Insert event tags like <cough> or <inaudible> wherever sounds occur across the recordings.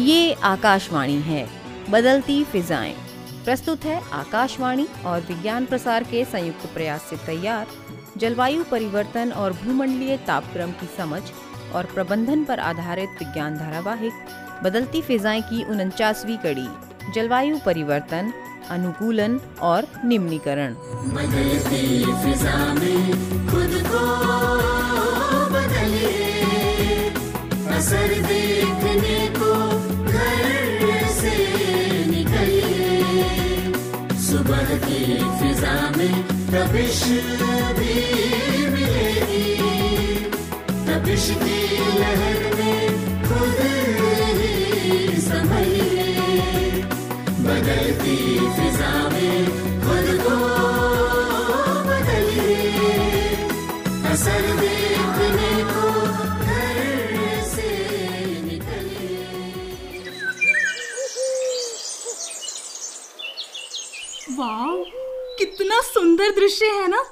ये आकाशवाणी है। बदलती फिजाएँ। प्रस्तुत है आकाशवाणी और विज्ञान प्रसार के संयुक्त प्रयास से तैयार, जलवायु परिवर्तन और भूमंडलीय तापक्रम की समझ और प्रबंधन पर आधारित विज्ञान धारावाहिक, बदलती फिजाएँ की उनचासवीं कड़ी, जलवायु परिवर्तन, अनुकूलन और निम्नीकरण। को फिजा में तपिश भी मिलेगी। तपिश की लहर में खुद ही संभलिए बदलती फिजा में सुंदर दृश्य है ना?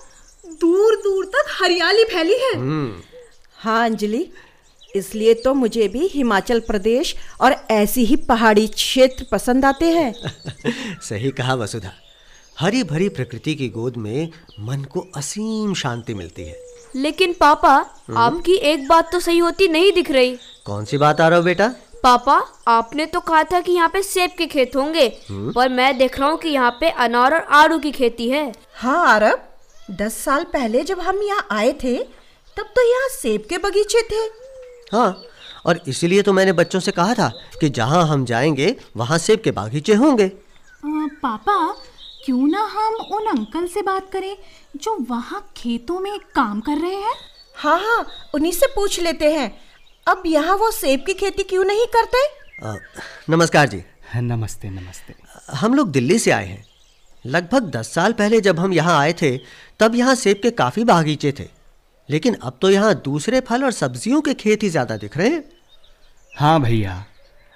दूर दूर तक हरियाली फैली है। हाँ अंजलि इसलिए तो मुझे भी हिमाचल प्रदेश और ऐसी ही पहाड़ी क्षेत्र पसंद आते हैं। <laughs> सही कहा वसुधा। हरी भरी प्रकृति की गोद में मन को असीम शांति मिलती है। लेकिन पापा आपकी एक बात तो सही होती नहीं दिख रही। कौन सी बात आ रहा हो बेटा? पापा आपने तो कहा था कि यहाँ पे सेब के खेत होंगे पर मैं देख रहा हूँ कि यहाँ पे अनार और आड़ू की खेती है। हाँ आरब दस साल पहले जब हम यहाँ आए थे तब तो यहाँ सेब के बगीचे थे। हाँ और इसीलिए तो मैंने बच्चों से कहा था कि जहाँ हम जाएँगे वहाँ सेब के बागीचे होंगे। आ, पापा क्यों ना हम उन अंकल से बात करें जो वहाँ खेतों में काम कर रहे हैं? हाँ हाँ उन्हीं से पूछ लेते हैं। अब यहाँ वो सेब की खेती क्यों नहीं करते? नमस्कार जी। नमस्ते नमस्ते। हम लोग दिल्ली से आए हैं। लगभग दस साल पहले जब हम यहाँ आए थे तब यहाँ सेब के काफ़ी बागीचे थे। लेकिन अब तो यहाँ दूसरे फल और सब्जियों के खेत ही ज़्यादा दिख रहे हैं। हाँ भैया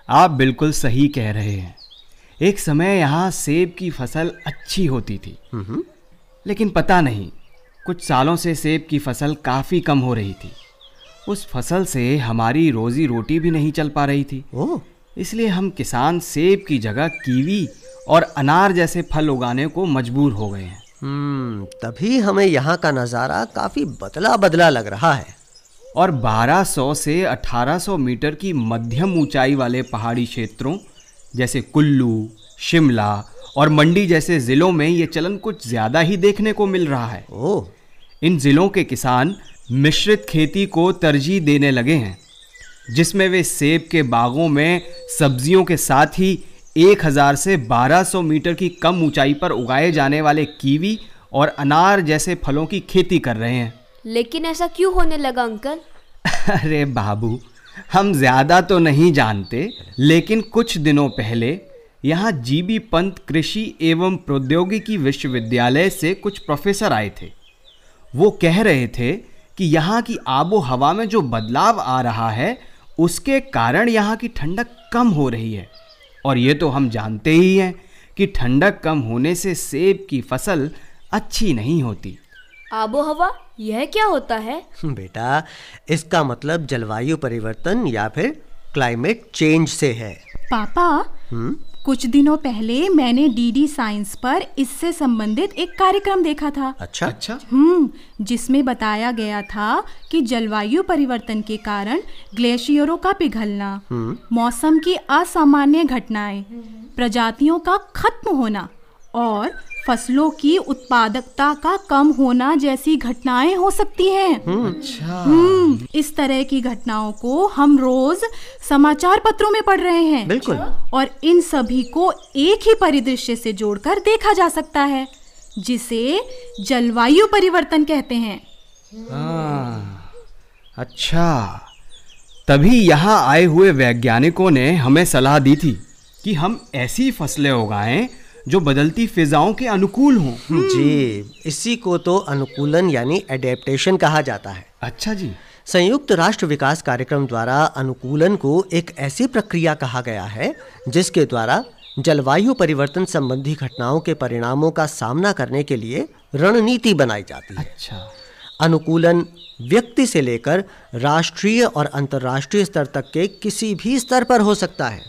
आप बिल्कुल सही कह रहे हैं। एक समय यहाँ सेब की फ़सल अच्छी होती थी। लेकिन पता नहीं कुछ सालों से सेब की फ़सल काफ़ी कम हो रही थी। उस फ़सल से हमारी रोजी रोटी भी नहीं चल पा रही थी। इसलिए हम किसान सेब की जगह कीवी और अनार जैसे फल उगाने को मजबूर हो गए हैं। हम्म तभी हमें यहाँ का नज़ारा काफ़ी बदला बदला लग रहा है। और 1200 से 1800 मीटर की मध्यम ऊंचाई वाले पहाड़ी क्षेत्रों जैसे कुल्लू शिमला और मंडी जैसे ज़िलों में ये चलन कुछ ज़्यादा ही देखने को मिल रहा है। ओह इन ज़िलों के किसान मिश्रित खेती को तरजीह देने लगे हैं जिसमें वे सेब के बागों में सब्जियों के साथ ही 1000 से 1200 मीटर की कम ऊंचाई पर उगाए जाने वाले कीवी और अनार जैसे फलों की खेती कर रहे हैं। लेकिन ऐसा क्यों होने लगा अंकल? <laughs> अरे बाबू हम ज़्यादा तो नहीं जानते लेकिन कुछ दिनों पहले यहाँ जीबी पंत कृषि एवं प्रौद्योगिकी विश्वविद्यालय से कुछ प्रोफेसर आए थे। वो कह रहे थे कि यहाँ की आबो हवा में जो बदलाव आ रहा है उसके कारण यहाँ की ठंडक कम हो रही है। और ये तो हम जानते ही हैं कि ठंडक कम होने से सेब की फ़सल अच्छी नहीं होती। आबो हवा यह क्या होता है? <laughs> बेटा इसका मतलब जलवायु परिवर्तन या फिर क्लाइमेट चेंज से है। पापा कुछ दिनों पहले मैंने डीडी साइंस पर इससे संबंधित एक कार्यक्रम देखा था। अच्छा। अच्छा। हम्म जिसमें बताया गया था कि जलवायु परिवर्तन के कारण ग्लेशियरों का पिघलना मौसम की असामान्य घटनाएँ प्रजातियों का खत्म होना और फ़सलों की उत्पादकता का कम होना जैसी घटनाएँ हो सकती हैं। हम्म इस तरह की घटनाओं को हम रोज समाचार पत्रों में पढ़ रहे हैं। बिल्कुल। और इन सभी को एक ही परिदृश्य से जोड़कर देखा जा सकता है जिसे जलवायु परिवर्तन कहते हैं। हाँ, अच्छा। तभी यहाँ आए हुए वैज्ञानिकों ने हमें सलाह दी थी कि हम ऐसी फ़सलें उगाएँ जो बदलती फिजाओं के अनुकूल हों। जी इसी को तो अनुकूलन यानी एडेप्टेशन कहा जाता है। अच्छा जी। संयुक्त राष्ट्र विकास कार्यक्रम द्वारा अनुकूलन को एक ऐसी प्रक्रिया कहा गया है जिसके द्वारा जलवायु परिवर्तन संबंधी घटनाओं के परिणामों का सामना करने के लिए रणनीति बनाई जाती है। अच्छा। अनुकूलन व्यक्ति से लेकर राष्ट्रीय और अंतर्राष्ट्रीय स्तर तक के किसी भी स्तर पर हो सकता है।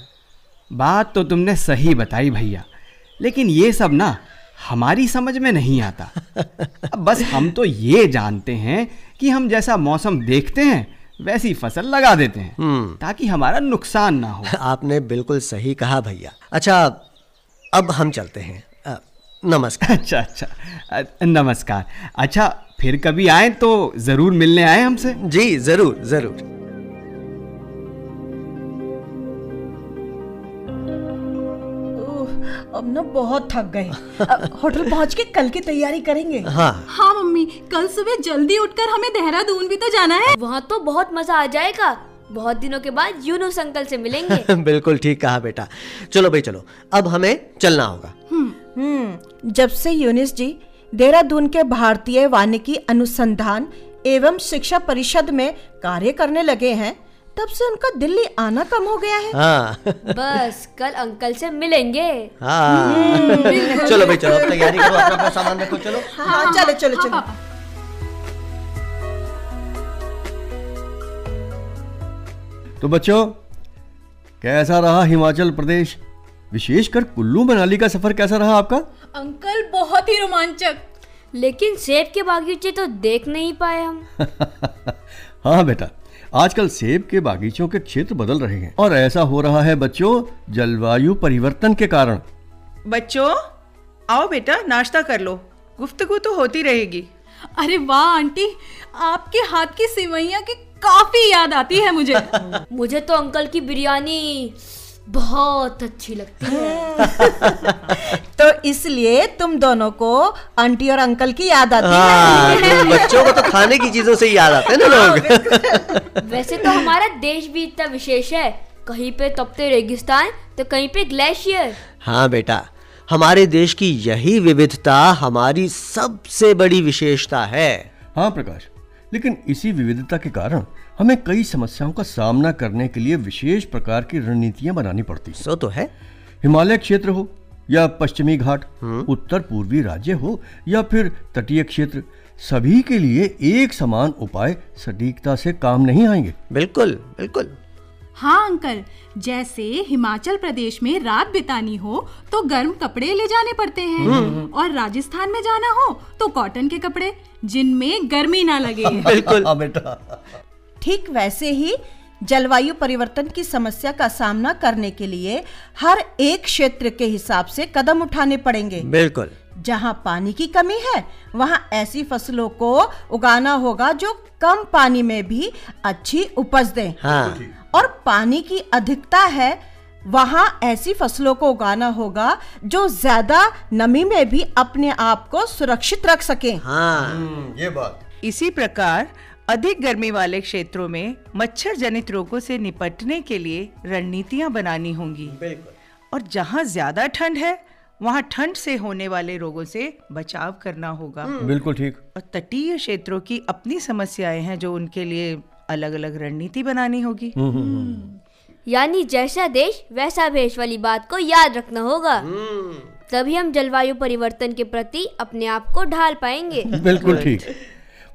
बात तो तुमने सही बताई भैया। लेकिन ये सब ना हमारी समझ में नहीं आता। अब बस हम तो ये जानते हैं कि हम जैसा मौसम देखते हैं वैसी फ़सल लगा देते हैं ताकि हमारा नुकसान ना हो। आपने बिल्कुल सही कहा भैया। अच्छा अब हम चलते हैं। नमस्कार। अच्छा अच्छा। नमस्कार। अच्छा फिर कभी आए तो ज़रूर मिलने आए हमसे। जी ज़रूर ज़रूर। अब ना बहुत थक गए। होटल पहुँच के कल की तैयारी करेंगे। हाँ। हाँ मम्मी कल सुबह जल्दी उठकर हमें देहरादून भी तो जाना है। वहाँ तो बहुत मज़ा आ जाएगा। बहुत दिनों के बाद यूनुस अंकल से मिलेंगे। <laughs> बिल्कुल ठीक कहा बेटा। चलो भाई चलो। अब हमें चलना होगा। हम्म जब से यूनिस जी देहरादून के भारतीय वानिकी अनुसंधान एवं शिक्षा परिषद में कार्य करने लगे हैं तब से उनका दिल्ली आना कम हो गया है। हाँ। बस कल अंकल से मिलेंगे। हाँ। चलो भाई चलो तैयारी करो अपना अपना सामान रखो चलो। हाँ चलो चलो चलो। तो बच्चों कैसा रहा हिमाचल प्रदेश? विशेषकर कुल्लू मनाली का सफ़र कैसा रहा आपका? अंकल बहुत ही रोमांचक। लेकिन सेब के बागीचे तो देख नहीं पाए हम। <laughs> हाँ बेटा आजकल सेब के बागीचों के क्षेत्र बदल रहे हैं। और ऐसा हो रहा है बच्चों जलवायु परिवर्तन के कारण। बच्चों आओ बेटा नाश्ता कर लो। गुफ्तगु तो होती रहेगी। अरे वाह आंटी आपके हाथ की सिवैया की काफ़ी याद आती है मुझे। <laughs> मुझे तो अंकल की बिरयानी। बहुत अच्छी लगती है। <laughs> तो इसलिए तुम दोनों को आंटी और अंकल की याद आती हाँ। <laughs> तो बच्चों को तो खाने की चीज़ों से याद आते हैं ना लोग। <laughs> वैसे तो हमारा देश भी इतना विशेष है। कहीं पे तपते रेगिस्तान तो कहीं पे ग्लेशियर। हाँ बेटा। हमारे देश की यही विविधता हमारी सबसे बड़ी विशेषता है। हाँ प्रकाश। लेकिन इसी विविधता के कारण हमें कई समस्याओं का सामना करने के लिए विशेष प्रकार की रणनीतियाँ बनानी पड़ती सो तो है। हिमालय क्षेत्र हो या पश्चिमी घाट उत्तर पूर्वी राज्य हो या फिर तटीय क्षेत्र सभी के लिए एक समान उपाय सटीकता से काम नहीं आएँगे। बिल्कुल बिल्कुल। हाँ अंकल जैसे हिमाचल प्रदेश में रात बितानी हो तो गर्म कपड़े ले जाने पड़ते हैं। और राजस्थान में जाना हो तो कॉटन के कपड़े जिनमें गर्मी ना लगे। बिल्कुल। हाँ बेटा। ठीक वैसे ही जलवायु परिवर्तन की समस्या का सामना करने के लिए हर एक क्षेत्र के हिसाब से कदम उठाने पड़ेंगे। बिल्कुल। जहाँ पानी की कमी है वहाँ ऐसी फ़सलों को उगाना होगा जो कम पानी में भी अच्छी उपज दें। हाँ। और पानी की अधिकता है वहाँ ऐसी फ़सलों को उगाना होगा जो ज़्यादा नमी में भी अपने आप को सुरक्षित रख सके। हाँ। ये बात। इसी प्रकार अधिक गर्मी वाले क्षेत्रों में मच्छर जनित रोगों से निपटने के लिए रणनीतियाँ बनानी होंगी। और जहाँ ज़्यादा ठंड है वहाँ ठंड से होने वाले रोगों से बचाव करना होगा। बिल्कुल ठीक। और तटीय क्षेत्रों की अपनी समस्याएँ हैं जो उनके लिए अलग अलग रणनीति बनानी होगी। यानी जैसा देश वैसा भेष वाली बात को याद रखना होगा। तभी हम जलवायु परिवर्तन के प्रति अपने आप को ढाल पाएँगे। बिल्कुल ठीक।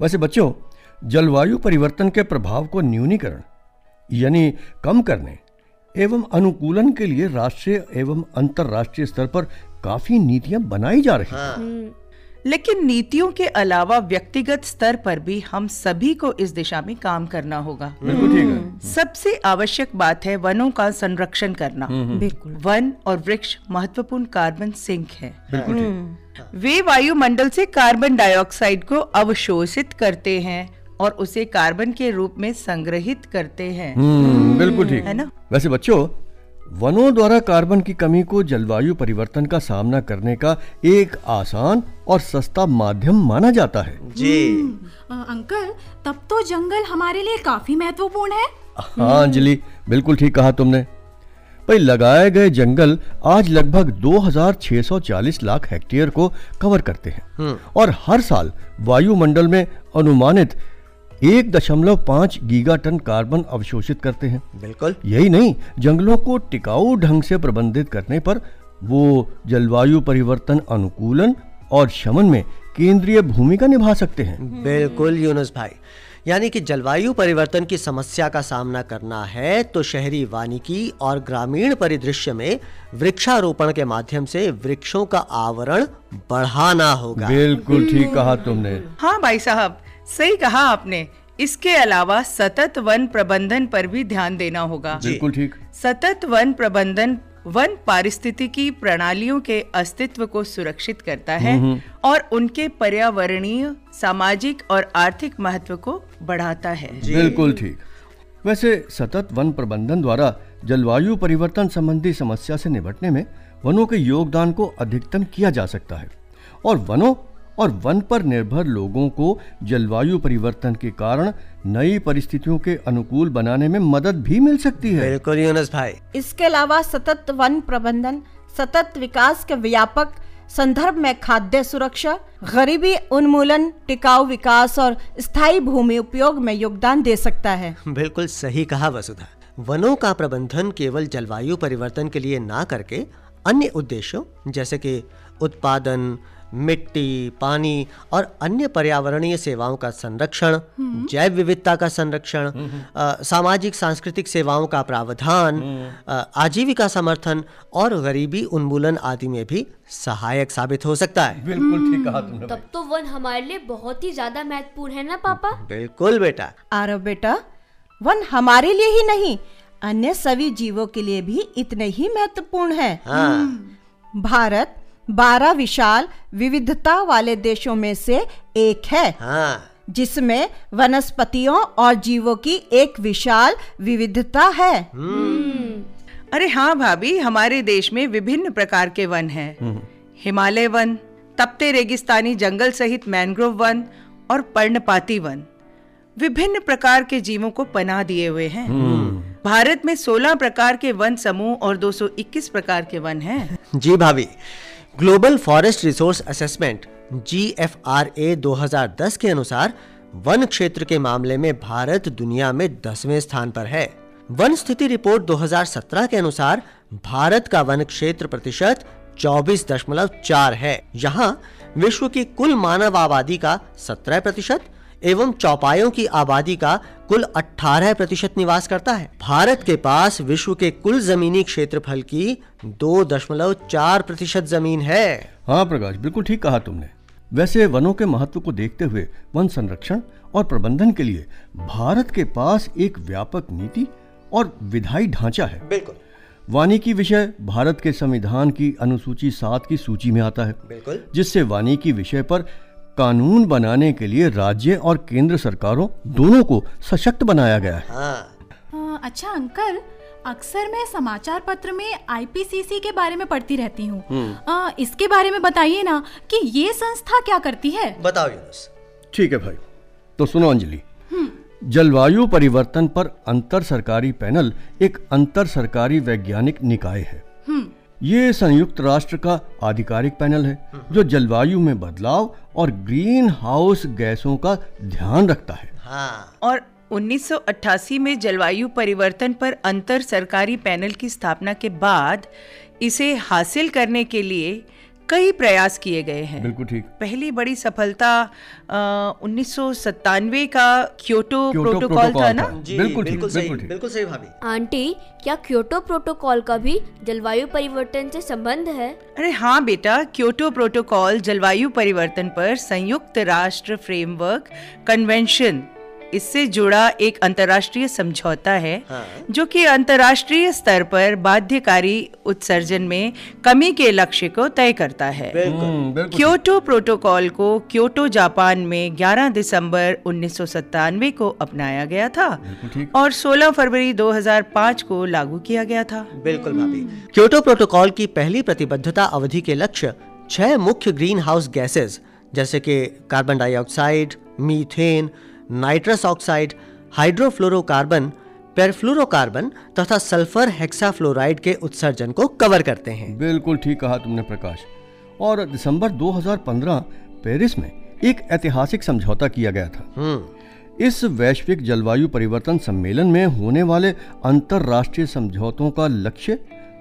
वैसे बच्चों जलवायु परिवर्तन के प्रभाव को न्यूनीकरण यानी कम करने एवं अनुकूलन के लिए राष्ट्रीय एवं अंतर्राष्ट्रीय स्तर पर काफ़ी नीतियाँ बनाई जा रही हैं। लेकिन नीतियों के अलावा व्यक्तिगत स्तर पर भी हम सभी को इस दिशा में काम करना होगा। बिल्कुल ठीक है। सबसे आवश्यक बात है वनों का संरक्षण करना। बिल्कुल। वन और वृक्ष महत्वपूर्ण कार्बन सिंक है। वे वायुमंडल से कार्बन डाइऑक्साइड को अवशोषित करते हैं। और उसे कार्बन के रूप में संग्रहित करते हैं। हम्म बिल्कुल ठीक। है ना? वैसे बच्चों वनों द्वारा कार्बन की कमी को जलवायु परिवर्तन का सामना करने का एक आसान और सस्ता माध्यम माना जाता है। जी। अ, अंकल तब तो जंगल हमारे लिए काफ़ी महत्वपूर्ण है। हाँ अंजलि बिल्कुल ठीक कहा तुमने। भाई लगाए गए जंगल आज लगभग 2640 लाख हेक्टेयर को कवर करते हैं। और हर साल वायुमंडल में अनुमानित एक दशमलव पाँच गीगा टन कार्बन अवशोषित करते हैं। बिल्कुल। यही नहीं जंगलों को टिकाऊ ढंग से प्रबंधित करने पर वो जलवायु परिवर्तन अनुकूलन और शमन में केंद्रीय भूमिका निभा सकते हैं। बिल्कुल यूनुस भाई। यानी कि जलवायु परिवर्तन की समस्या का सामना करना है तो शहरी वानिकी और ग्रामीण परिदृश्य में वृक्षारोपण के माध्यम से वृक्षों का आवरण बढ़ाना होगा। बिल्कुल ठीक कहा तुमने। हाँ भाई साहब सही कहा आपने। इसके अलावा सतत वन प्रबंधन पर भी ध्यान देना होगा। बिल्कुल ठीक। सतत वन प्रबंधन वन पारिस्थितिकी प्रणालियों के अस्तित्व को सुरक्षित करता है और उनके पर्यावरणीय सामाजिक और आर्थिक महत्व को बढ़ाता है। बिल्कुल ठीक। वैसे सतत वन प्रबंधन द्वारा जलवायु परिवर्तन संबंधी समस्या से निपटने में वनों के योगदान को अधिकतम किया जा सकता है और वनों और वन पर निर्भर लोगों को जलवायु परिवर्तन के कारण नई परिस्थितियों के अनुकूल बनाने में मदद भी मिल सकती है। बिल्कुल यूनुस भाई। इसके अलावा सतत वन प्रबंधन सतत विकास के व्यापक संदर्भ में खाद्य सुरक्षा गरीबी उन्मूलन टिकाऊ विकास और स्थायी भूमि उपयोग में योगदान दे सकता है। बिल्कुल सही कहा वसुधा। वनों का प्रबंधन केवल जलवायु परिवर्तन के लिए ना करके अन्य उद्देश्यों जैसे कि उत्पादन मिट्टी पानी और अन्य पर्यावरणीय सेवाओं का संरक्षण जैव विविधता का संरक्षण सामाजिक सांस्कृतिक सेवाओं का प्रावधान आजीविका समर्थन और गरीबी उन्मूलन आदि में भी सहायक साबित हो सकता है। बिल्कुल ठीक कहा तुमने तब तो वन हमारे लिए बहुत ही ज़्यादा महत्वपूर्ण है ना पापा? बिल्कुल बेटा। आरव बेटा वन हमारे लिए ही नहीं अन्य सभी जीवों के लिए भी इतने ही महत्वपूर्ण है। हाँ। भारत बारह विशाल विविधता वाले देशों में से एक है। हाँ। जिसमें वनस्पतियों और जीवों की एक विशाल विविधता है। अरे हाँ भाभी हमारे देश में विभिन्न प्रकार के वन हैं। हिमालय वन तपते रेगिस्तानी जंगल सहित मैंग्रोव वन और पर्णपाती वन। विभिन्न प्रकार के जीवों को पनाह दिए हुए हैं। भारत में 16 प्रकार के वन समूह और 221 प्रकार के वन हैं। जी भाभी global forest resource assessment G F R A 2010 के अनुसार, वन क्षेत्र के मामले में भारत दुनिया में दसवें स्थान पर है। वन स्थिति रिपोर्ट 2017 के अनुसार, भारत का वन क्षेत्र प्रतिशत 24.4 है। यहाँ, विश्व की कुल मानव आबादी का 17 प्रतिशत एवं चौपायों की आबादी का कुल 18 प्रतिशत निवास करता है। भारत के पास विश्व के कुल जमीनी क्षेत्रफल की 2.4 प्रतिशत ज़मीन है। हाँ प्रकाश बिल्कुल ठीक कहा तुमने। वैसे वनों के महत्व को देखते हुए वन संरक्षण और प्रबंधन के लिए भारत के पास एक व्यापक नीति और विधायी ढांचा है। बिल्कुल। वानिकी विषय भारत के संविधान की अनुसूची सात की सूची में आता है। बिल्कुल। जिससे वानिकी विषय पर कानून बनाने के लिए राज्य और केंद्र सरकारों दोनों को सशक्त बनाया गया है। हाँ। आ, अच्छा अंकल अक्सर मैं समाचार पत्र में आईपीसीसी के बारे में पढ़ती रहती हूँ। इसके बारे में बताइए ना कि ये संस्था क्या करती है? बताओ यूनुस ठीक है भाई तो सुनो अंजलि। जलवायु परिवर्तन पर अंतर सरकारी पैनल एक अंतर सरकारी वैज्ञानिक निकाय है। ये संयुक्त राष्ट्र का आधिकारिक पैनल है जो जलवायु में बदलाव और ग्रीन हाउस गैसों का ध्यान रखता है। हाँ। और 1988 में जलवायु परिवर्तन पर अंतर सरकारी पैनल की स्थापना के बाद इसे हासिल करने के लिए कई प्रयास किए गए हैं। बिल्कुल ठीक। पहली बड़ी सफलता उन्नीस का क्योटो क्योटो प्रोटोकॉल था ना? जी बिल्कुल ठीक, बिल्कुल सही बिल्कुल ठीक। बिल्कुल सही भाभी। आंटी क्या क्योटो प्रोटोकॉल का भी जलवायु परिवर्तन से संबंध है? अरे हाँ बेटा क्योटो प्रोटोकॉल जलवायु परिवर्तन पर संयुक्त राष्ट्र फ्रेमवर्क कन्वेंशन इससे जुड़ा एक अंतर्राष्ट्रीय समझौता है हाँ। जो कि अंतर्राष्ट्रीय स्तर पर बाध्यकारी उत्सर्जन में कमी के लक्ष्य को तय करता है। हम्म, क्योटो प्रोटोकॉल को क्योटो जापान में 11 दिसंबर उन्नीस सौ सत्तानवे को अपनाया गया था और 16 फरवरी 2005 को लागू किया गया था। बिल्कुल भाभी। क्योटो प्रोटोकॉल की पहली प्रतिबद्धता अवधि के लक्ष्य छह मुख्य ग्रीन हाउस गैसेज जैसे कि carbon dioxide methane nitrous oxide hydrofluorocarbon perfluorocarbon तथा सल्फ़र हेक्साफ्लोराइड के उत्सर्जन को कवर करते हैं। बिल्कुल ठीक कहा तुमने प्रकाश। और दिसंबर 2015 पेरिस में एक ऐतिहासिक समझौता किया गया था। हम्म। इस वैश्विक जलवायु परिवर्तन सम्मेलन में होने वाले अंतरराष्ट्रीय समझौतों का लक्ष्य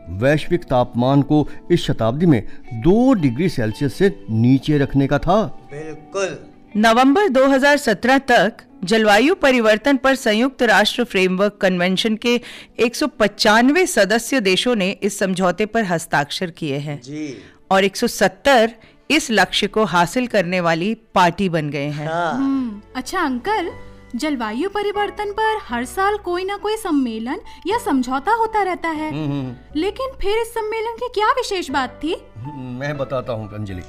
वैश्विक तापमान को इस शताब्दी में दो डिग्री सेल्सियस से नीचे रखने का था। बिल्कुल। नवंबर 2017 तक जलवायु परिवर्तन पर संयुक्त राष्ट्र फ्रेमवर्क कन्वेंशन के एक सदस्य देशों ने इस समझौते पर हस्ताक्षर किए हैं। और 170 इस लक्ष्य को हासिल करने वाली पार्टी बन गए हैं। हम्म, अच्छा अंकल जलवायु परिवर्तन पर हर साल कोई ना कोई सम्मेलन या समझौता होता रहता है। लेकिन फिर इस सम्मेलन की क्या विशेष बात थी? मैं बताता हूँ अंजलि।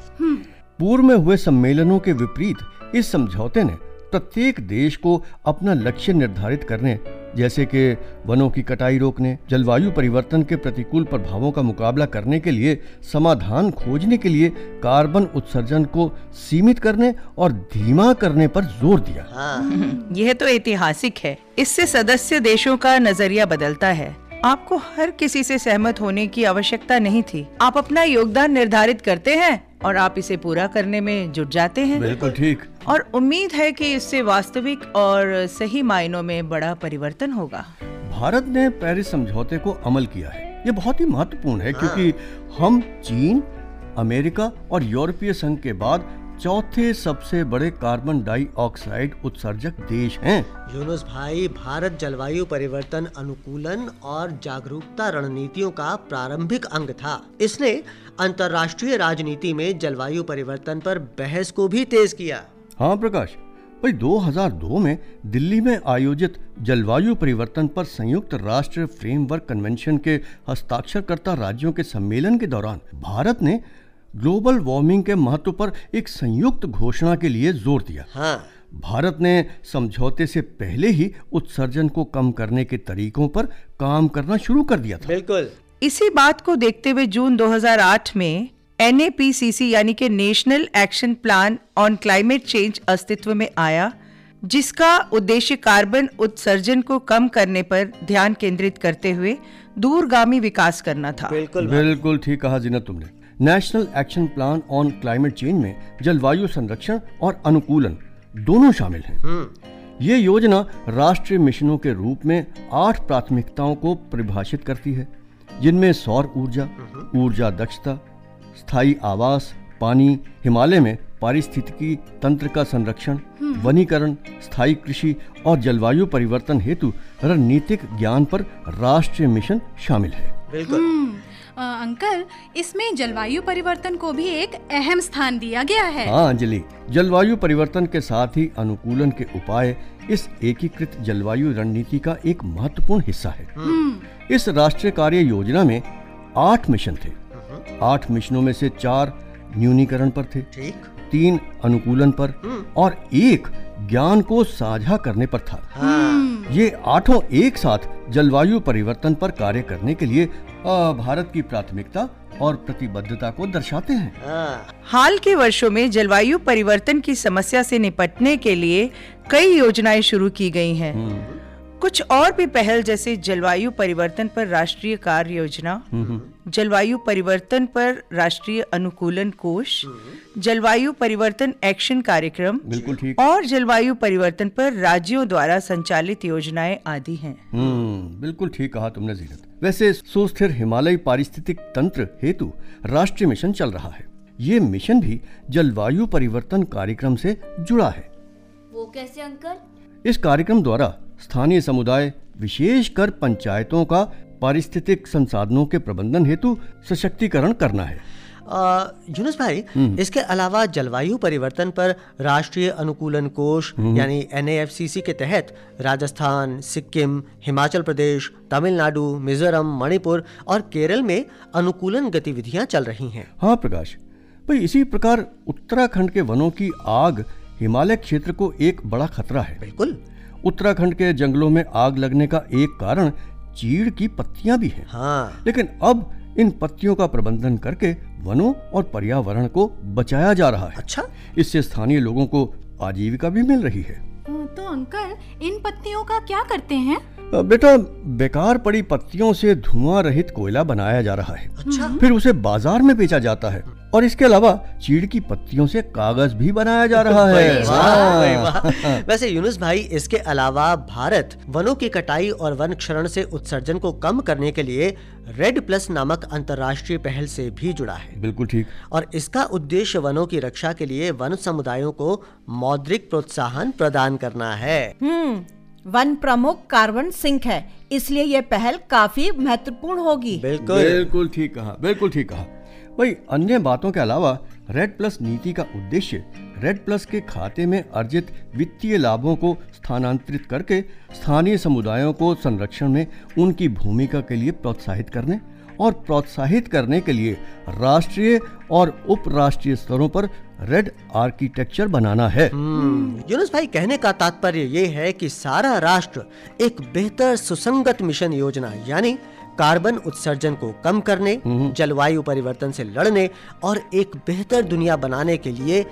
पूर्व में हुए सम्मेलनों के विपरीत इस समझौते ने प्रत्येक देश को अपना लक्ष्य निर्धारित करने जैसे कि वनों की कटाई रोकने जलवायु परिवर्तन के प्रतिकूल प्रभावों का मुकाबला करने के लिए समाधान खोजने के लिए कार्बन उत्सर्जन को सीमित करने और धीमा करने पर ज़ोर दिया। हाँ। <laughs> यह तो ऐतिहासिक है। इससे सदस्य देशों का नज़रिया बदलता है। आपको हर किसी से सहमत होने की आवश्यकता नहीं थी। आप अपना योगदान निर्धारित करते हैं और आप इसे पूरा करने में जुट जाते हैं। बिल्कुल ठीक। और उम्मीद है कि इससे वास्तविक और सही मायनों में बड़ा परिवर्तन होगा। भारत ने पेरिस समझौते को अमल किया है। ये बहुत ही महत्वपूर्ण है क्योंकि हम चीन अमेरिका और यूरोपीय संघ के बाद चौथे सबसे बड़े कार्बन डाइऑक्साइड उत्सर्जक देश हैं। यूनुस भाई भारत जलवायु परिवर्तन अनुकूलन और जागरूकता रणनीतियों का प्रारंभिक अंग था। इसने अंतर्राष्ट्रीय राजनीति में जलवायु परिवर्तन पर बहस को भी तेज किया। हाँ प्रकाश भाई 2002 में दिल्ली में आयोजित जलवायु परिवर्तन पर संयुक्त राष्ट्र फ्रेमवर्क कन्वेंशन के हस्ताक्षरकर्ता राज्यों के सम्मेलन के दौरान भारत ने ग्लोबल वार्मिंग के महत्व पर एक संयुक्त घोषणा के लिए ज़ोर दिया। हाँ। भारत ने समझौते से पहले ही उत्सर्जन को कम करने के तरीकों पर काम करना शुरू कर दिया था। बिल्कुल। इसी बात को देखते हुए जून 2008 में एनएपीसीसी यानी कि national action plan on climate change अस्तित्व में आया जिसका उद्देश्य कार्बन उत्सर्जन को कम करने पर ध्यान केंद्रित करते हुए दूरगामी विकास करना था। बिल्कुल। बिल्कुल ठीक कहा जीना तुमने। National action plan on climate change में जलवायु संरक्षण और अनुकूलन दोनों शामिल हैं। ये योजना राष्ट्रीय मिशनों के रूप में आठ प्राथमिकताओं को परिभाषित करती है जिनमें सौर ऊर्जा ऊर्जा दक्षता स्थायी आवास पानी हिमालय में पारिस्थितिकी तंत्र का संरक्षण वनीकरण स्थायी कृषि और जलवायु परिवर्तन हेतु रणनीतिक ज्ञान पर राष्ट्रीय मिशन शामिल है। बिल्कुल। हम्म, अंकल इसमें जलवायु परिवर्तन को भी एक अहम स्थान दिया गया है। हाँ अंजलि जलवायु परिवर्तन के साथ ही अनुकूलन के उपाय इस एकीकृत जलवायु रणनीति का एक महत्वपूर्ण हिस्सा है। इस राष्ट्रीय कार्य योजना में आठ मिशन थे। आठ मिशनों में से चार न्यूनीकरण पर थे। ठीक। तीन अनुकूलन पर और एक ज्ञान को साझा करने पर था। हाँ। ये आठों एक साथ जलवायु परिवर्तन पर कार्य करने के लिए भारत की प्राथमिकता और प्रतिबद्धता को दर्शाते हैं। हाँ। हाल के वर्षों में जलवायु परिवर्तन की समस्या से निपटने के लिए कई योजनाएँ शुरू की गई हैं। कुछ और भी पहल जैसे जलवायु परिवर्तन पर राष्ट्रीय कार्य योजना जलवायु परिवर्तन पर राष्ट्रीय अनुकूलन कोष जलवायु परिवर्तन एक्शन कार्यक्रम बिल्कुल ठीक। और जलवायु परिवर्तन पर राज्यों द्वारा संचालित योजनाएँ आदि हैं। हम्म बिल्कुल ठीक कहा तुमने जीनत। वैसे सुस्थिर हिमालयी पारिस्थितिक तंत्र हेतु राष्ट्रीय मिशन चल रहा है। ये मिशन भी जलवायु परिवर्तन कार्यक्रम से जुड़ा है। वो कैसे अंकल? इस कार्यक्रम द्वारा स्थानीय समुदाय विशेषकर पंचायतों का पारिस्थितिक संसाधनों के प्रबंधन हेतु सशक्तिकरण करना है। यूनुस भाई इसके अलावा जलवायु परिवर्तन पर राष्ट्रीय अनुकूलन कोष यानी एन के तहत राजस्थान सिक्किम हिमाचल प्रदेश तमिलनाडु मिजोरम मणिपुर और केरल में अनुकूलन गतिविधियाँ चल रही हैं। हाँ प्रकाश भाई इसी प्रकार उत्तराखंड के वनों की आग हिमालय क्षेत्र को एक बड़ा खतरा है। बिल्कुल। उत्तराखंड के जंगलों में आग लगने का एक कारण चीड़ की पत्तियाँ भी हैं। हाँ। लेकिन अब इन पत्तियों का प्रबंधन करके वनों और पर्यावरण को बचाया जा रहा है। अच्छा। इससे स्थानीय लोगों को आजीविका भी मिल रही है। तो अंकल इन पत्तियों का क्या करते हैं? बेटा बेकार पड़ी पत्तियों से धुआँ रहित कोयला बनाया जा रहा है। अच्छा। फिर उसे बाज़ार में बेचा जाता है। और इसके अलावा चीड़ की पत्तियों से कागज़ भी बनाया जा रहा है। वाह, हाँ। वाह। वैसे यूनुस भाई इसके अलावा भारत वनों की कटाई और वन क्षरण से उत्सर्जन को कम करने के लिए रेड प्लस नामक अंतर्राष्ट्रीय पहल से भी जुड़ा है। बिल्कुल ठीक। और इसका उद्देश्य वनों की रक्षा के लिए वन समुदायों को मौद्रिक प्रोत्साहन प्रदान करना है। हम्म वन प्रमुख कार्बन सिंक है इसलिए ये पहल काफ़ी महत्वपूर्ण होगी। बिल्कुल। बिल्कुल ठीक कहा बिल्कुल ठीक कहा। भाई अन्य बातों के अलावा रेड प्लस नीति का उद्देश्य रेड प्लस के खाते में अर्जित वित्तीय लाभों को स्थानांतरित करके स्थानीय समुदायों को संरक्षण में उनकी भूमिका के लिए प्रोत्साहित करने और प्रोत्साहित करने के लिए राष्ट्रीय और उपराष्ट्रीय स्तरों पर रेड आर्किटेक्चर बनाना है। हम्म, यूनुस भाई कहने का तात्पर्य ये है कि सारा राष्ट्र एक बेहतर सुसंगत मिशन योजना यानी कार्बन उत्सर्जन को कम करने जलवायु परिवर्तन से लड़ने और एक बेहतर दुनिया बनाने के लिए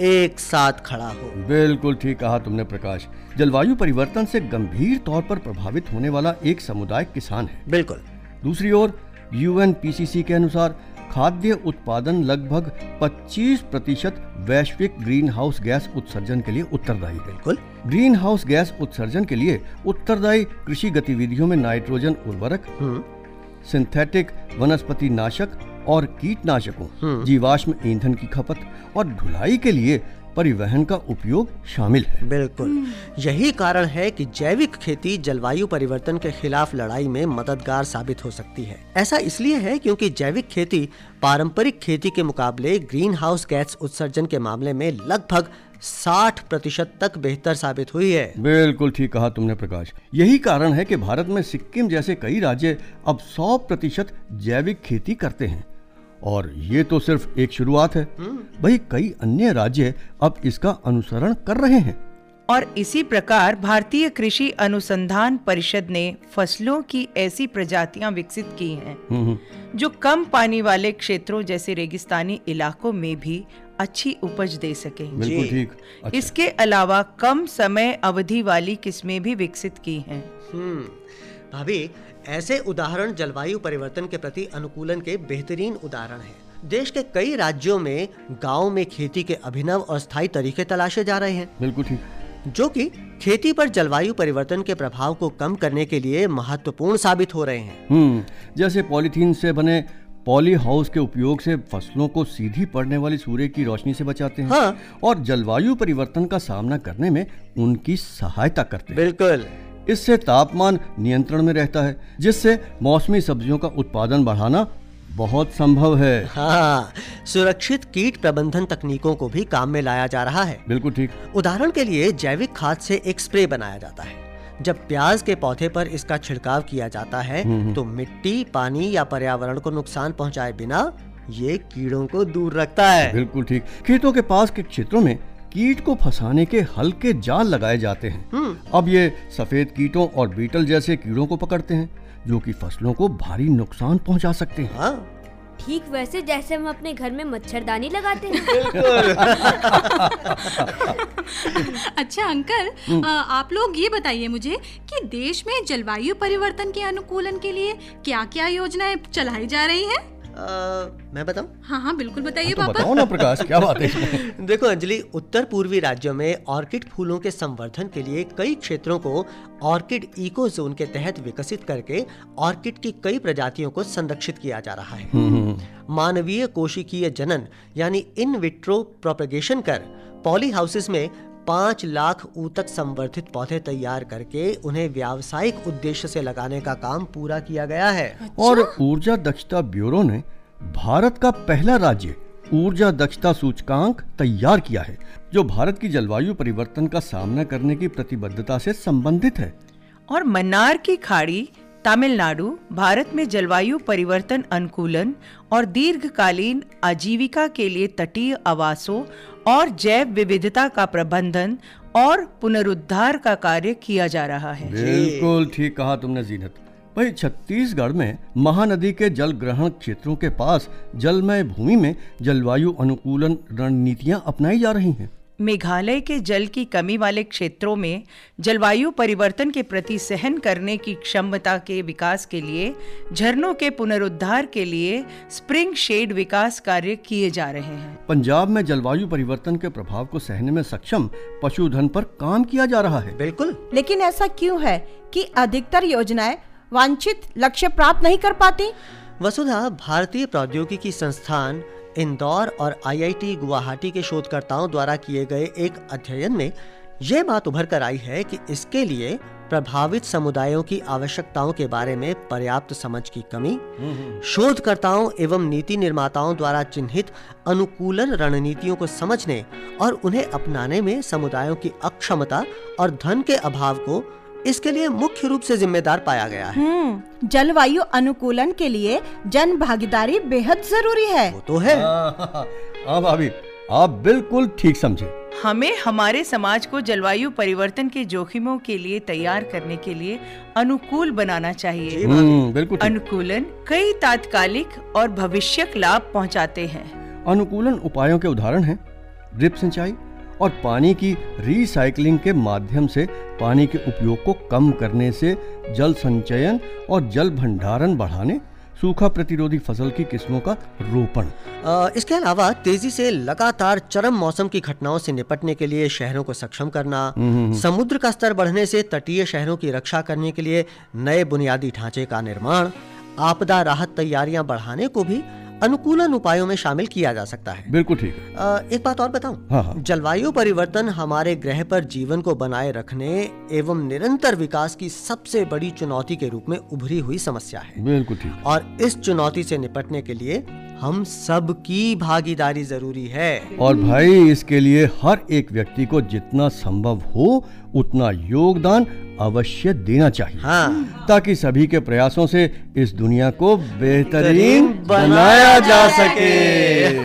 एक साथ खड़ा हो। बिल्कुल ठीक कहा तुमने प्रकाश। जलवायु परिवर्तन से गंभीर तौर पर प्रभावित होने वाला एक समुदाय किसान है। बिल्कुल। दूसरी ओर यूएनपीसीसी के अनुसार खाद्य उत्पादन लगभग 25 प्रतिशत वैश्विक ग्रीन हाउस गैस उत्सर्जन के लिए उत्तरदायी। है बिल्कुल। ग्रीन हाउस गैस उत्सर्जन के लिए उत्तरदायी कृषि गतिविधियों में नाइट्रोजन उर्वरक सिंथेटिक वनस्पति नाशक और कीटनाशकों जीवाश्म ईंधन की खपत और ढुलाई के लिए परिवहन का उपयोग शामिल है। बिल्कुल। यही कारण है कि जैविक खेती जलवायु परिवर्तन के खिलाफ लड़ाई में मददगार साबित हो सकती है। ऐसा इसलिए है क्योंकि जैविक खेती पारंपरिक खेती के मुकाबले ग्रीन हाउस गैस उत्सर्जन के मामले में लगभग 60 प्रतिशत तक बेहतर साबित हुई है। बिल्कुल ठीक कहा तुमने प्रकाश। यही कारण है कि भारत में सिक्किम जैसे कई राज्य अब 100 प्रतिशत जैविक खेती करते हैं। और ये तो सिर्फ़ एक शुरुआत है। भाई कई अन्य राज्य अब इसका अनुसरण कर रहे हैं। और इसी प्रकार भारतीय कृषि अनुसंधान परिषद ने फ़सलों की ऐसी प्रजातियाँ विकसित की हैं जो कम पानी वाले क्षेत्रों जैसे रेगिस्तानी इलाकों में भी अच्छी उपज दे सके। बिल्कुल ठीक। अच्छा, इसके अलावा कम समय अवधि वाली किस्में भी विकसित की हैं। हम्म। भाभी ऐसे उदाहरण जलवायु परिवर्तन के प्रति अनुकूलन के बेहतरीन उदाहरण हैं। देश के कई राज्यों में गाँव में खेती के अभिनव और स्थायी तरीके तलाशे जा रहे हैं। बिल्कुल ठीक। जो कि खेती पर जलवायु परिवर्तन के प्रभाव को कम करने के लिए महत्वपूर्ण साबित हो रहे हैं। हम्म जैसे पॉलीथीन से बने पॉली हाउस के उपयोग से फ़सलों को सीधी पड़ने वाली सूर्य की रोशनी से बचाते हैं हाँ। और जलवायु परिवर्तन का सामना करने में उनकी सहायता करते हैं। बिल्कुल। इससे तापमान नियंत्रण में रहता है जिससे मौसमी सब्जियों का उत्पादन बढ़ाना बहुत संभव है। हाँ सुरक्षित कीट प्रबंधन तकनीकों को भी काम में लाया जा रहा है। बिल्कुल ठीक। उदाहरण के लिए जैविक खाद से एक स्प्रे बनाया जाता है। जब प्याज के पौधे पर इसका छिड़काव किया जाता है तो मिट्टी पानी या पर्यावरण को नुकसान पहुँचाए बिना ये कीड़ों को दूर रखता है। बिल्कुल ठीक। खेतों के पास के क्षेत्रों में कीट को फंसाने के हल्के जाल लगाए जाते हैं। अब ये सफ़ेद कीटों और बीटल जैसे कीड़ों को पकड़ते हैं जो कि फ़सलों को भारी नुकसान पहुँचा सकते हैं। हाँ। ठीक वैसे जैसे हम अपने घर में मच्छरदानी लगाते हैं। <laughs> अच्छा अंकल अ, आप लोग ये बताइए मुझे कि देश में जलवायु परिवर्तन के अनुकूलन के लिए क्या क्या योजनाएँ चलाई जा रही हैं? मैं बताऊँ? हाँ हाँ बिल्कुल बताइए तो पापा। बताओ ना प्रकाश क्या बात है <laughs> देखो अंजलि उत्तर पूर्वी राज्यों में ऑर्किड फूलों के संवर्धन के लिए कई क्षेत्रों को ऑर्किड इको जोन के तहत विकसित करके ऑर्किड की कई प्रजातियों को संरक्षित किया जा रहा है। मानवीय कोशिकीय जनन यानी इन विट्रो प्रोपेगेशन कर पॉली हाउसेस में पाँच लाख ऊतक संवर्धित पौधे तैयार करके उन्हें व्यावसायिक उद्देश्य से लगाने का काम पूरा किया गया है अच्छा? और ऊर्जा दक्षता ब्यूरो ने भारत का पहला राज्य ऊर्जा दक्षता सूचकांक तैयार किया है जो भारत की जलवायु परिवर्तन का सामना करने की प्रतिबद्धता से संबंधित है और मन्नार की खाड़ी तमिलनाडु, भारत में जलवायु परिवर्तन अनुकूलन और दीर्घकालीन आजीविका के लिए तटीय आवासों और जैव विविधता का प्रबंधन और पुनरुद्धार का कार्य किया जा रहा है। बिल्कुल ठीक कहा तुमने जीनत। भाई, छत्तीसगढ़ में महानदी के जल ग्रहण क्षेत्रों के पास जलमय भूमि में जलवायु अनुकूलन रणनीतियाँ अपनाई जा रही हैं। मेघालय के जल की कमी वाले क्षेत्रों में जलवायु परिवर्तन के प्रति सहन करने की क्षमता के विकास के लिए झरनों के पुनरुद्धार के लिए स्प्रिंग शेड विकास कार्य किए जा रहे हैं। पंजाब में जलवायु परिवर्तन के प्रभाव को सहने में सक्षम पशुधन पर काम किया जा रहा है। बिल्कुल। लेकिन ऐसा क्यों है कि अधिकतर योजनाएँ वांछित लक्ष्य प्राप्त नहीं कर पाती? वसुधा भारतीय प्रौद्योगिकी संस्थान इंदौर और आईआईटी गुवाहाटी के शोधकर्ताओं द्वारा किए गए एक अध्ययन में यह बात उभर कर आई है कि इसके लिए प्रभावित समुदायों की आवश्यकताओं के बारे में पर्याप्त समझ की कमी शोधकर्ताओं एवं नीति निर्माताओं द्वारा चिन्हित अनुकूलन रणनीतियों को समझने और उन्हें अपनाने में समुदायों की अक्षमता और धन के अभाव को इसके लिए मुख्य रूप से जिम्मेदार पाया गया है। हम्म जलवायु अनुकूलन के लिए जन भागीदारी बेहद ज़रूरी है। वो तो है। <laughs> हाँ भाभी आप बिल्कुल ठीक समझे। हमें हमारे समाज को जलवायु परिवर्तन के जोखिमों के लिए तैयार करने के लिए अनुकूल बनाना चाहिए। हम्म, बिल्कुल अनुकूलन कई तात्कालिक और भविष्यक लाभ पहुंचाते हैं। अनुकूलन उपायों के उदाहरण हैं। ड्रिप सिंचाई और पानी की रिसाइकलिंग के माध्यम से पानी के उपयोग को कम करने से जल संचयन और जल भंडारण बढ़ाने सूखा प्रतिरोधी फ़सल की किस्मों का रोपण। इसके अलावा तेज़ी से लगातार चरम मौसम की घटनाओं से निपटने के लिए शहरों को सक्षम करना समुद्र का स्तर बढ़ने से तटीय शहरों की रक्षा करने के लिए नए बुनियादी ढांचे का निर्माण आपदा राहत तैयारियाँ बढ़ाने को भी अनुकूलन उपायों में शामिल किया जा सकता है। बिल्कुल ठीक है। एक बात और बताऊँ? हाँ, हाँ। जलवायु परिवर्तन हमारे ग्रह पर जीवन को बनाए रखने एवं निरंतर विकास की सबसे बड़ी चुनौती के रूप में उभरी हुई समस्या है। बिल्कुल ठीक और इस चुनौती से निपटने के लिए हम सब की भागीदारी ज़रूरी है। और भाई इसके लिए हर एक व्यक्ति को जितना संभव हो उतना योगदान अवश्य देना चाहिए। हाँ। ताकि सभी के प्रयासों से इस दुनिया को बेहतरीन बनाया जा सके।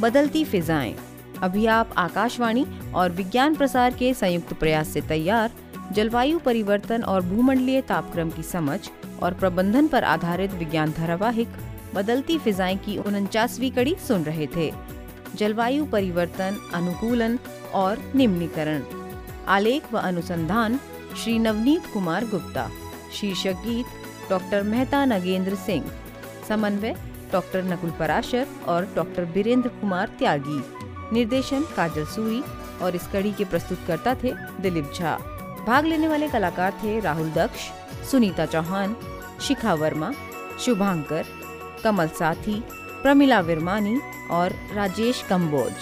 बदलती फिजाएँ। अभी आप आकाशवाणी और विज्ञान प्रसार के संयुक्त प्रयास से तैयार जलवायु परिवर्तन और भूमंडलीय तापक्रम की समझ और प्रबंधन पर आधारित विज्ञान धारावाहिक बदलती फिजाएँ की उनचासवीं कड़ी सुन रहे थे। जलवायु परिवर्तन अनुकूलन और निम्नीकरण। आलेख व अनुसंधान श्री नवनीत कुमार गुप्ता, शीर्षक गीत डॉक्टर मेहता नगेंद्र सिंह, समन्वय डॉक्टर नकुल पराशर और डॉक्टर बीरेंद्र कुमार त्यागी, निर्देशन काजल सूरी और इस कड़ी के प्रस्तुतकर्ता थे दिलीप झा। भाग लेने वाले कलाकार थे राहुल दक्ष, सुनीता चौहान, शिखा वर्मा, शुभांकर, कमल साथी, प्रमिला विरमानी और राजेश कंबोज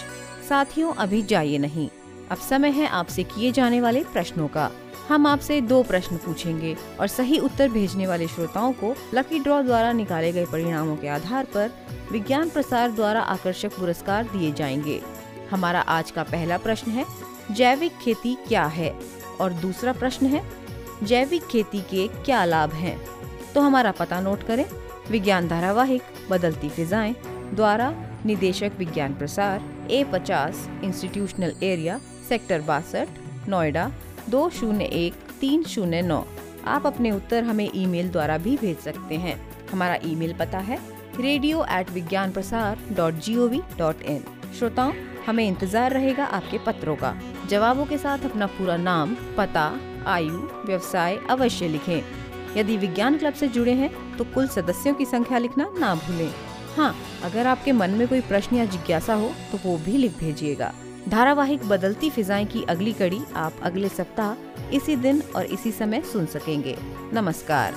साथियों, अभी जाइए नहीं। अब समय है आपसे किए जाने वाले प्रश्नों का। हम आपसे दो प्रश्न पूछेंगे और सही उत्तर भेजने वाले श्रोताओं को लकी ड्रॉ द्वारा निकाले गए परिणामों के आधार पर विज्ञान प्रसार द्वारा आकर्षक पुरस्कार दिए जाएँगे। हमारा आज का पहला प्रश्न है, जैविक खेती क्या है? और दूसरा प्रश्न है, जैविक खेती के क्या लाभ हैं? तो हमारा पता नोट करें। विज्ञान धारावाहिक, बदलती फिजाएँ, द्वारा निदेशक विज्ञान प्रसार ए पचास इंस्टीट्यूशनल एरिया सेक्टर बासठ, नोएडा, दो शून्य एक, तीन शून्य नौ। आप अपने उत्तर हमें ईमेल द्वारा भी भेज सकते हैं। हमारा ईमेल पता है radio at Vigyan Prasar dot G O V dot in श्रोताओं, हमें इंतज़ार रहेगा आपके पत्रों का। जवाबों के साथ अपना पूरा नाम, पता, आयु, व्यवसाय अवश्य लिखें। यदि विज्ञान क्लब से जुड़े हैं तो कुल सदस्यों की संख्या लिखना ना भूलें। हाँ अगर आपके मन में कोई प्रश्न या जिज्ञासा हो तो वो भी लिख भेजिएगा। धारावाहिक बदलती फिजाएँ की अगली कड़ी आप अगले सप्ताह इसी दिन और इसी समय सुन सकेंगे। नमस्कार।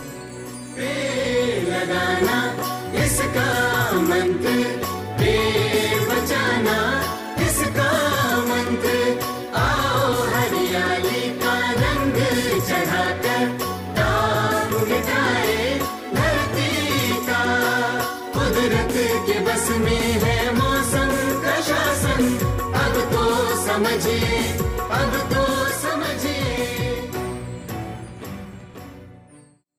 इसका मंत्र। है मौसम का शासन अब तो समझिए अब